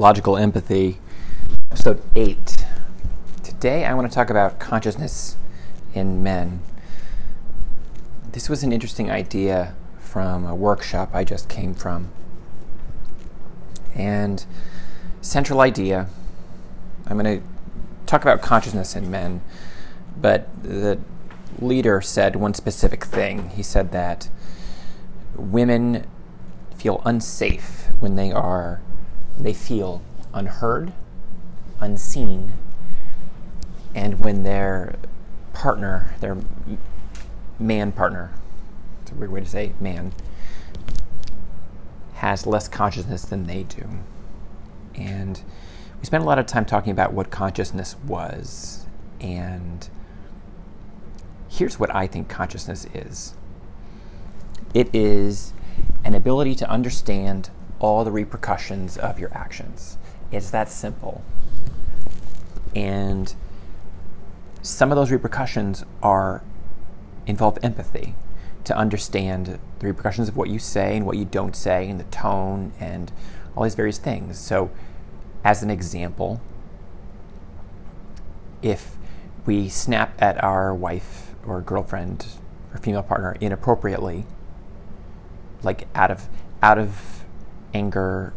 Logical Empathy, episode 8. Today I want to talk about consciousness in men. This was an interesting idea from a workshop I just came from. And central idea, I'm going to talk about consciousness in men, but the leader said one specific thing. He said that women feel unsafe when they are they feel unheard, unseen, and when their partner, their man partner, it's a weird way to say man, has less consciousness than they do. And we spent a lot of time talking about what consciousness was. And here's what I think consciousness is it is an ability to understand all the repercussions of your actions. It's that simple. And some of those repercussions are involve empathy to understand the repercussions of what you say and what you don't say and the tone and all these various things. So as an example, if we snap at our wife or girlfriend or female partner inappropriately, like out of out of anger,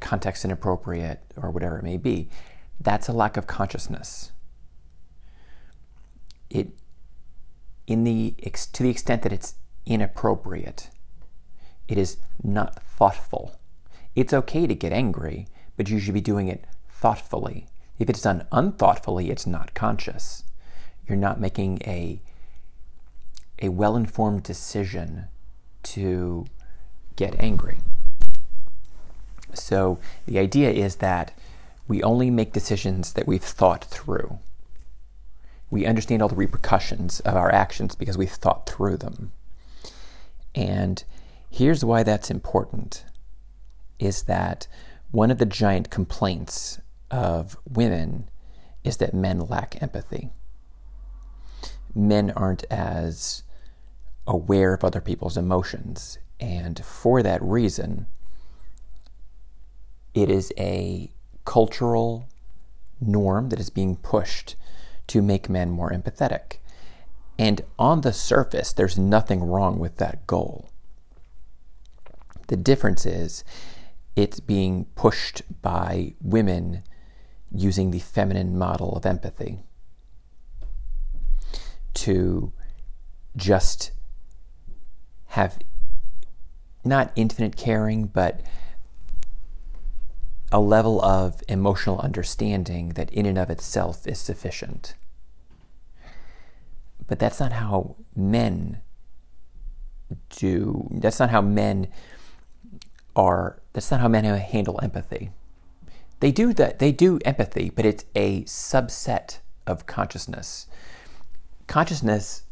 context inappropriate, or whatever it may be. That's a lack of consciousness. It, in the to the extent that it's inappropriate, it is not thoughtful. It's okay to get angry, but you should be doing it thoughtfully. If it's done unthoughtfully, it's not conscious. You're not making a a well-informed decision to get angry. So the idea is that we only make decisions that we've thought through. We understand all the repercussions of our actions because we've thought through them. And here's why that's important is that one of the giant complaints of women is that men lack empathy. Men aren't as aware of other people's emotions. And for that reason, it is a cultural norm that is being pushed to make men more empathetic. And on the surface, there's nothing wrong with that goal. The difference is it's being pushed by women using the feminine model of empathy to just have not infinite caring, but a level of emotional understanding that in and of itself is sufficient. But that's not how men do, that's not how men are, that's not how men handle empathy. They do that, they do empathy, but it's a subset of consciousness. Consciousness,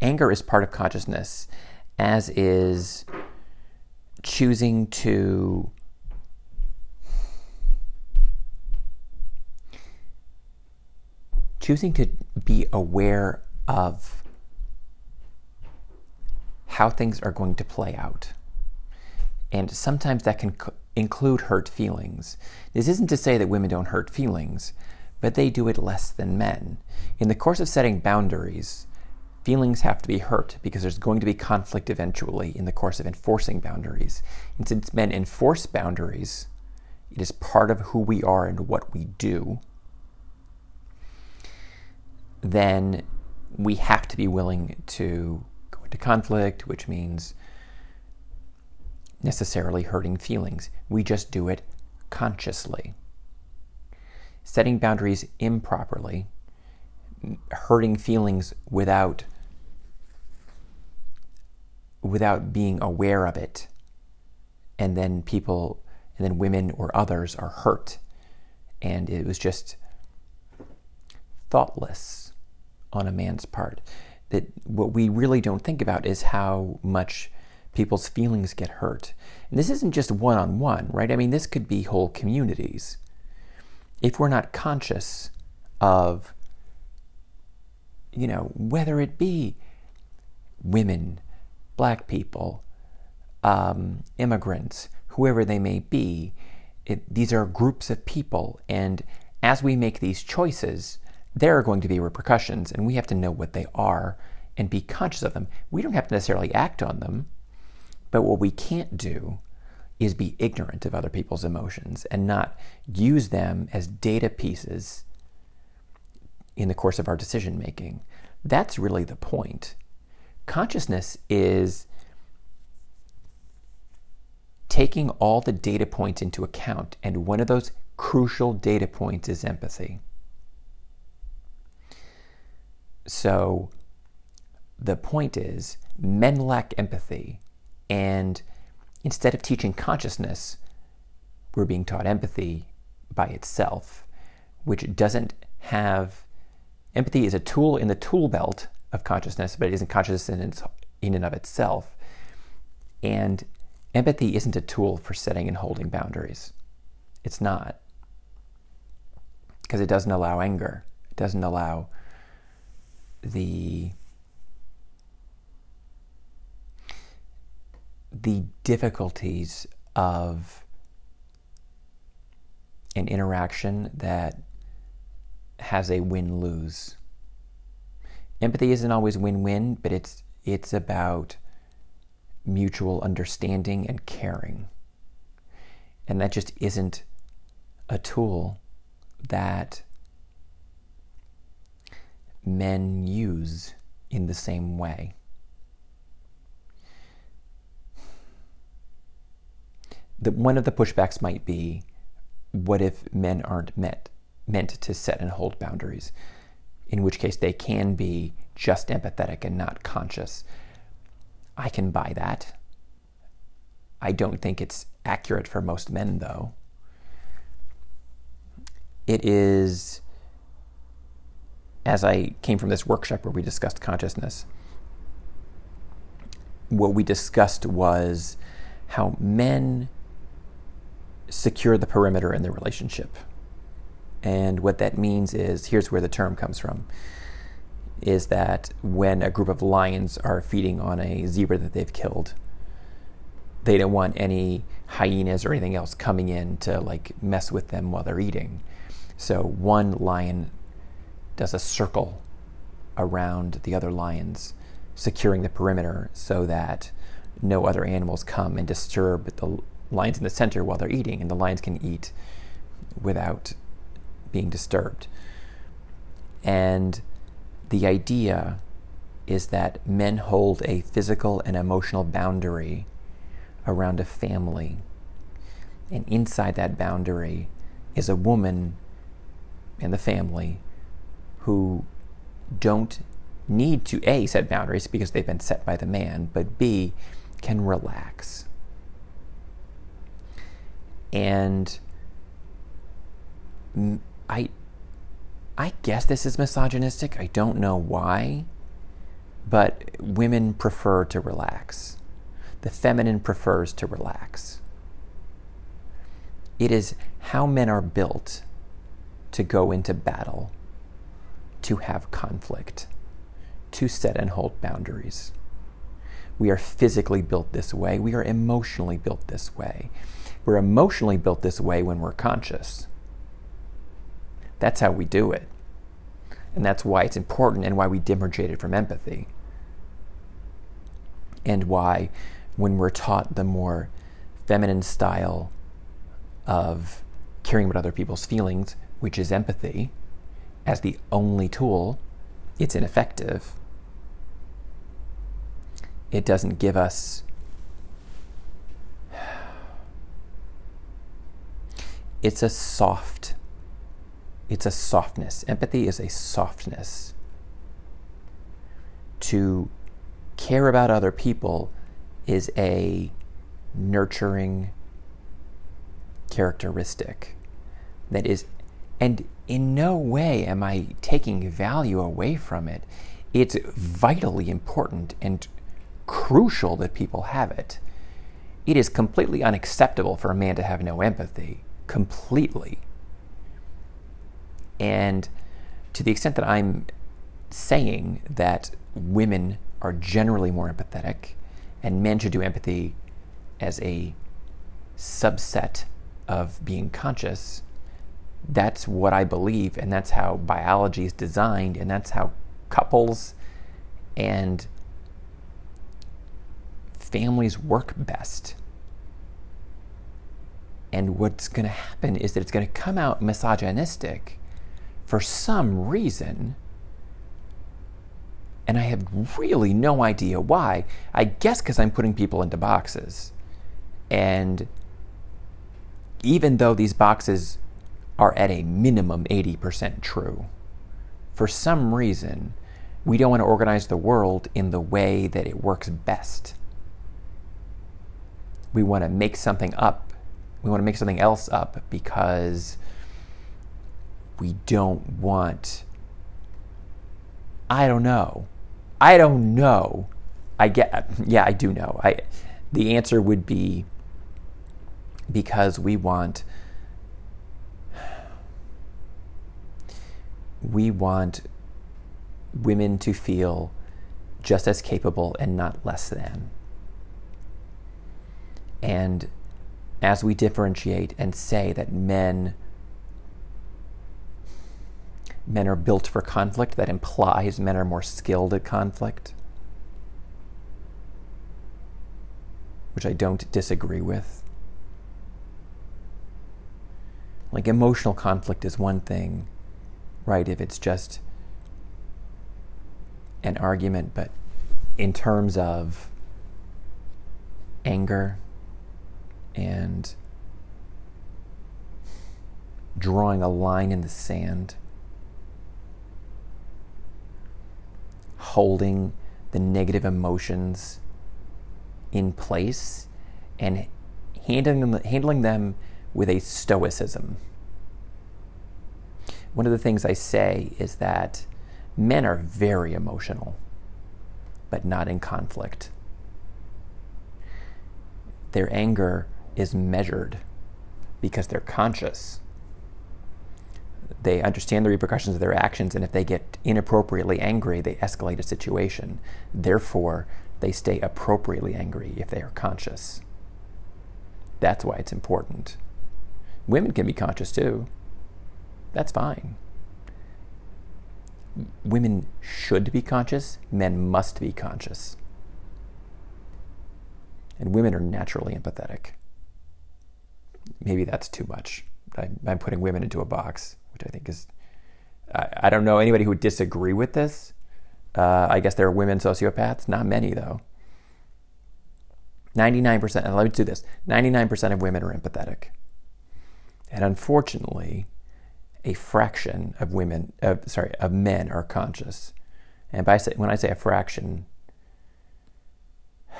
anger is part of consciousness, as is choosing to choosing to be aware of how things are going to play out. And sometimes that can co- include hurt feelings. This isn't to say that women don't hurt feelings, but they do it less than men. In the course of setting boundaries, feelings have to be hurt because there's going to be conflict eventually in the course of enforcing boundaries. And since men enforce boundaries, it is part of who we are and what we do, then we have to be willing to go into conflict, which means necessarily hurting feelings. We just do it consciously. Setting boundaries improperly, hurting feelings without without being aware of it. And then people, and then women or others are hurt. And it was just thoughtless on a man's part. That what we really don't think about is how much people's feelings get hurt. And this isn't just one on one, right? I mean, this could be whole communities. If we're not conscious of, you know, whether it be women black people, um, immigrants, whoever they may be. It, these are groups of people, and as we make these choices, there are going to be repercussions, and we have to know what they are and be conscious of them. We don't have to necessarily act on them, but what we can't do is be ignorant of other people's emotions and not use them as data pieces in the course of our decision making. That's really the point. Consciousness is taking all the data points into account, and one of those crucial data points is empathy. So, the point is, men lack empathy, and instead of teaching consciousness, we're being taught empathy by itself, which doesn't have empathy is a tool in the tool belt of consciousness, but it isn't consciousness in, its, in and of itself. And empathy isn't a tool for setting and holding boundaries. It's not. Because it doesn't allow anger. It doesn't allow the the difficulties of an interaction that has a win lose. Empathy isn't always win win, but it's it's about mutual understanding and caring. And that just isn't a tool that men use in the same way. The, one of the pushbacks might be what if men aren't met, meant to set and hold boundaries? In which case they can be just empathetic and not conscious. I can buy that. I don't think it's accurate for most men, though. It is as I came from this workshop where we discussed consciousness, what we discussed was how men secure the perimeter in their relationship. And what that means is here's where the term comes from is that when a group of lions are feeding on a zebra that they've killed, they don't want any hyenas or anything else coming in to like mess with them while they're eating. So one lion does a circle around the other lions, securing the perimeter so that no other animals come and disturb the lions in the center while they're eating, and the lions can eat without being disturbed. And the idea is that men hold a physical and emotional boundary around a family. And inside that boundary is a woman and the family who don't need to A, set boundaries because they've been set by the man, but B, can relax. And I, I guess this is misogynistic. I don't know why, but women prefer to relax. The feminine prefers to relax. It is how men are built to go into battle to have conflict, to set and hold boundaries. We are physically built this way. We are emotionally built this way. We're emotionally built this way when we're conscious. That's how we do it. And that's why it's important and why we differentiate from empathy. And why, when we're taught the more feminine style of caring about other people's feelings, which is empathy, as the only tool, it's ineffective. It doesn't give us it's a soft it's a softness empathy is a softness to care about other people is a nurturing characteristic that is and in no way am I taking value away from it. It's vitally important and crucial that people have it. It is completely unacceptable for a man to have no empathy. Completely. And to the extent that I'm saying that women are generally more empathetic and men should do empathy as a subset of being conscious, that's what I believe, and that's how biology is designed, and that's how couples and families work best. And what's going to happen is that it's going to come out misogynistic for some reason. And I have really no idea why. I guess because I'm putting people into boxes. And even though these boxes are at a minimum 80% true, for some reason, we don't want to organize the world in the way that it works best. We want to make something up. We want to make something else up because we don't want. I don't know. I don't know. I get. Yeah, I do know. I. The answer would be because we want. We want women to feel just as capable and not less than. And as we differentiate and say that men men are built for conflict, that implies men are more skilled at conflict, which I don't disagree with. Like emotional conflict is one thing, right? If it's just an argument, but in terms of anger and drawing a line in the sand, holding the negative emotions in place and handling them, handling them with a stoicism. One of the things I say is that Men are very emotional, but not in conflict. Their anger is measured because they're conscious. They understand the repercussions of their actions, and if they get inappropriately angry, they escalate a situation. Therefore, they stay appropriately angry if they are conscious. That's why it's important. Women can be conscious too. That's fine women should be conscious, men must be conscious. And women are naturally empathetic. Maybe that's too much. I, am putting women into a box, which I think is. I, I don't know anybody who would disagree with this. Uh, I guess there are women sociopaths, not many though. 99%, and let me do this 99% of women are empathetic. And unfortunately, a fraction of women, uh, sorry, of men are conscious. And by say, when I say a fraction,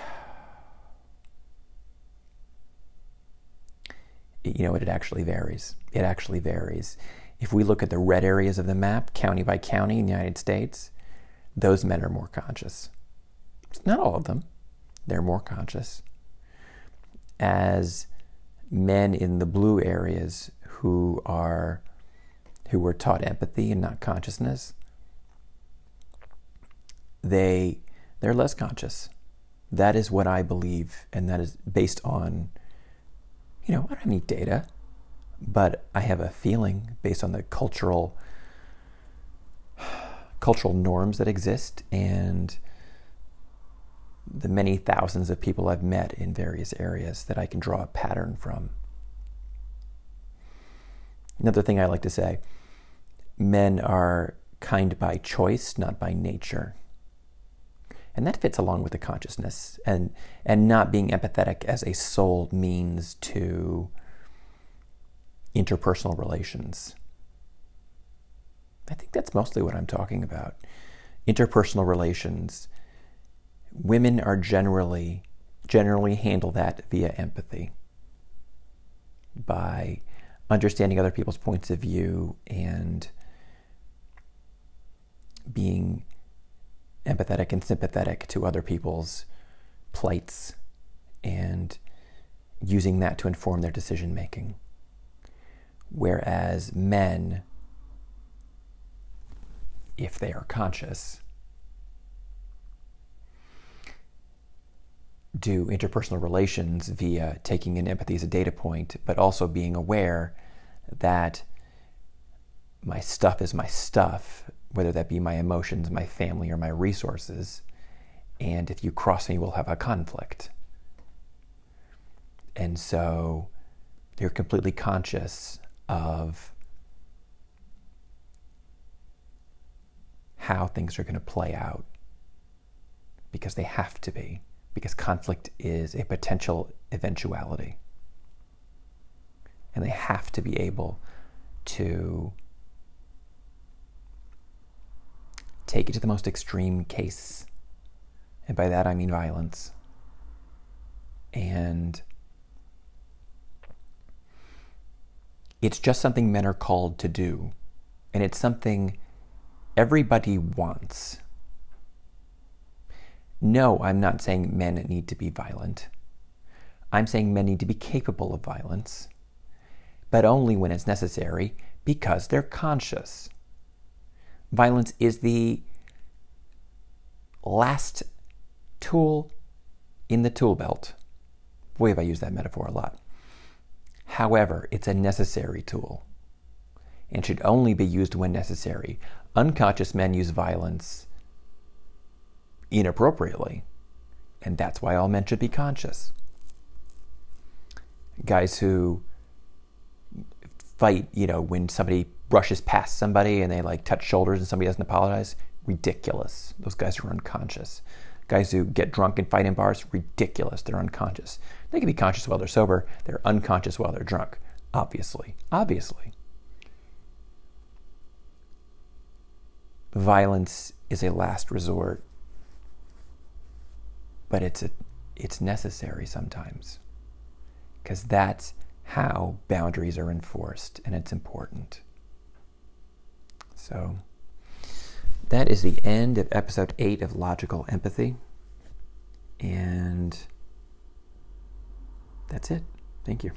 you know, it actually varies. It actually varies. If we look at the red areas of the map, county by county in the United States, those men are more conscious. Not all of them, they're more conscious. As men in the blue areas who are who were taught empathy and not consciousness, they they're less conscious. That is what I believe, and that is based on, you know, I don't have any data, but I have a feeling based on the cultural cultural norms that exist and the many thousands of people I've met in various areas that I can draw a pattern from. Another thing I like to say men are kind by choice, not by nature. And that fits along with the consciousness and, and not being empathetic as a sole means to interpersonal relations. I think that's mostly what I'm talking about. Interpersonal relations. Women are generally generally handle that via empathy by understanding other people's points of view and being empathetic and sympathetic to other people's plights and using that to inform their decision making. Whereas men, if they are conscious, do interpersonal relations via taking in empathy as a data point, but also being aware that my stuff is my stuff, whether that be my emotions, my family, or my resources. And if you cross me, we'll have a conflict. And so you're completely conscious of how things are going to play out because they have to be, because conflict is a potential eventuality. And they have to be able to take it to the most extreme case. And by that I mean violence. And it's just something men are called to do. And it's something everybody wants. No, I'm not saying men need to be violent. I'm saying men need to be capable of violence, but only when it's necessary because they're conscious. Violence is the last tool in the tool belt. Boy, have I used that metaphor a lot. However, it's a necessary tool and should only be used when necessary. Unconscious men use violence inappropriately, and that's why all men should be conscious. Guys who fight, you know, when somebody brushes past somebody and they like touch shoulders and somebody doesn't apologize, ridiculous. Those guys are unconscious. Guys who get drunk and fight in bars, ridiculous. They're unconscious. They can be conscious while they're sober, they're unconscious while they're drunk. Obviously. Obviously. Violence is a last resort, but it's a, it's necessary sometimes because that's how boundaries are enforced and it's important. So that is the end of episode 8 of Logical Empathy. And that's it. Thank you.